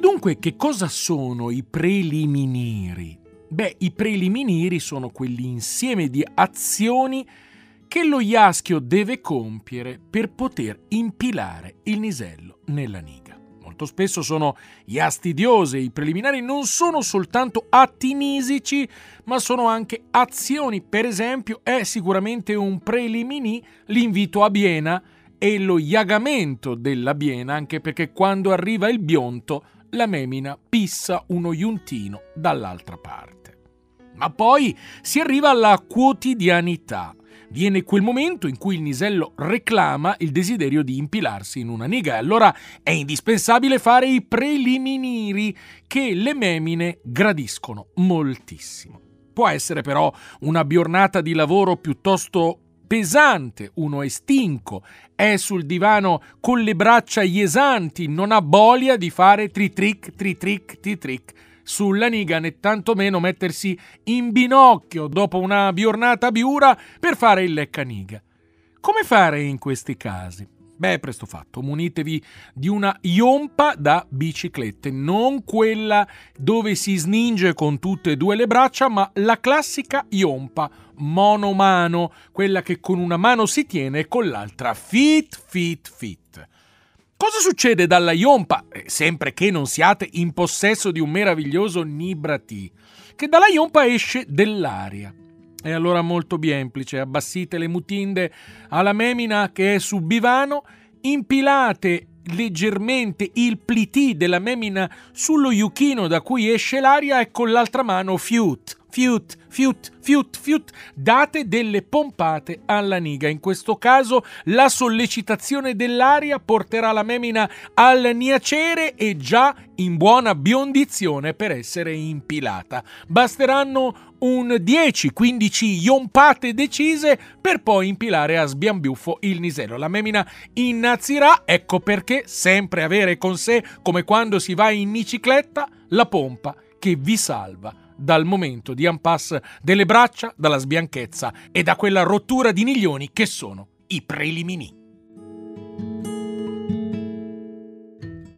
dunque che cosa sono i preliminari? Beh, i preliminari sono quell'insieme di azioni che lo iaschio deve compiere per poter impilare il nisello nella niga. Molto spesso sono iastidiose, i preliminari non sono soltanto atti nisici, ma sono anche azioni. Per esempio, è sicuramente un preliminì l'invito a Biena e lo iagamento della Biena, anche perché quando arriva il bionto, la memina pissa uno iuntino dall'altra parte. Ma poi si arriva alla quotidianità viene quel momento in cui il nisello reclama il desiderio di impilarsi in una niga e allora è indispensabile fare i preliminari che le memine gradiscono moltissimo. Può essere però una giornata di lavoro piuttosto pesante, uno è stinco, è sul divano con le braccia iesanti, non ha voglia di fare tritric, tritric, tritric sulla niga né tantomeno mettersi in binocchio dopo una biornata biura per fare il leccaniga. Come fare in questi casi? Beh, presto fatto, munitevi di una iompa da biciclette, non quella dove si sninge con tutte e due le braccia, ma la classica iompa monomano, quella che con una mano si tiene e con l'altra fit, fit, fit. Cosa succede dalla Iompa, eh, sempre che non siate in possesso di un meraviglioso Nibrati? Che dalla Iompa esce dell'aria. E allora molto biemplice, abbassite le mutinde alla memina che è su bivano, impilate leggermente il plitì della memina sullo yuchino da cui esce l'aria e con l'altra mano fiut, fiut, fiut, fiut, fiut, date delle pompate alla niga. In questo caso la sollecitazione dell'aria porterà la memina al niacere e già in buona biondizione per essere impilata. Basteranno un 10-15 iompate decise per poi impilare a sbiambiuffo il nisello. La memina innazzirà, ecco perché sempre avere con sé, come quando si va in bicicletta, la pompa che vi salva dal momento di Ampass delle braccia, dalla sbianchezza e da quella rottura di milioni che sono i prelimini.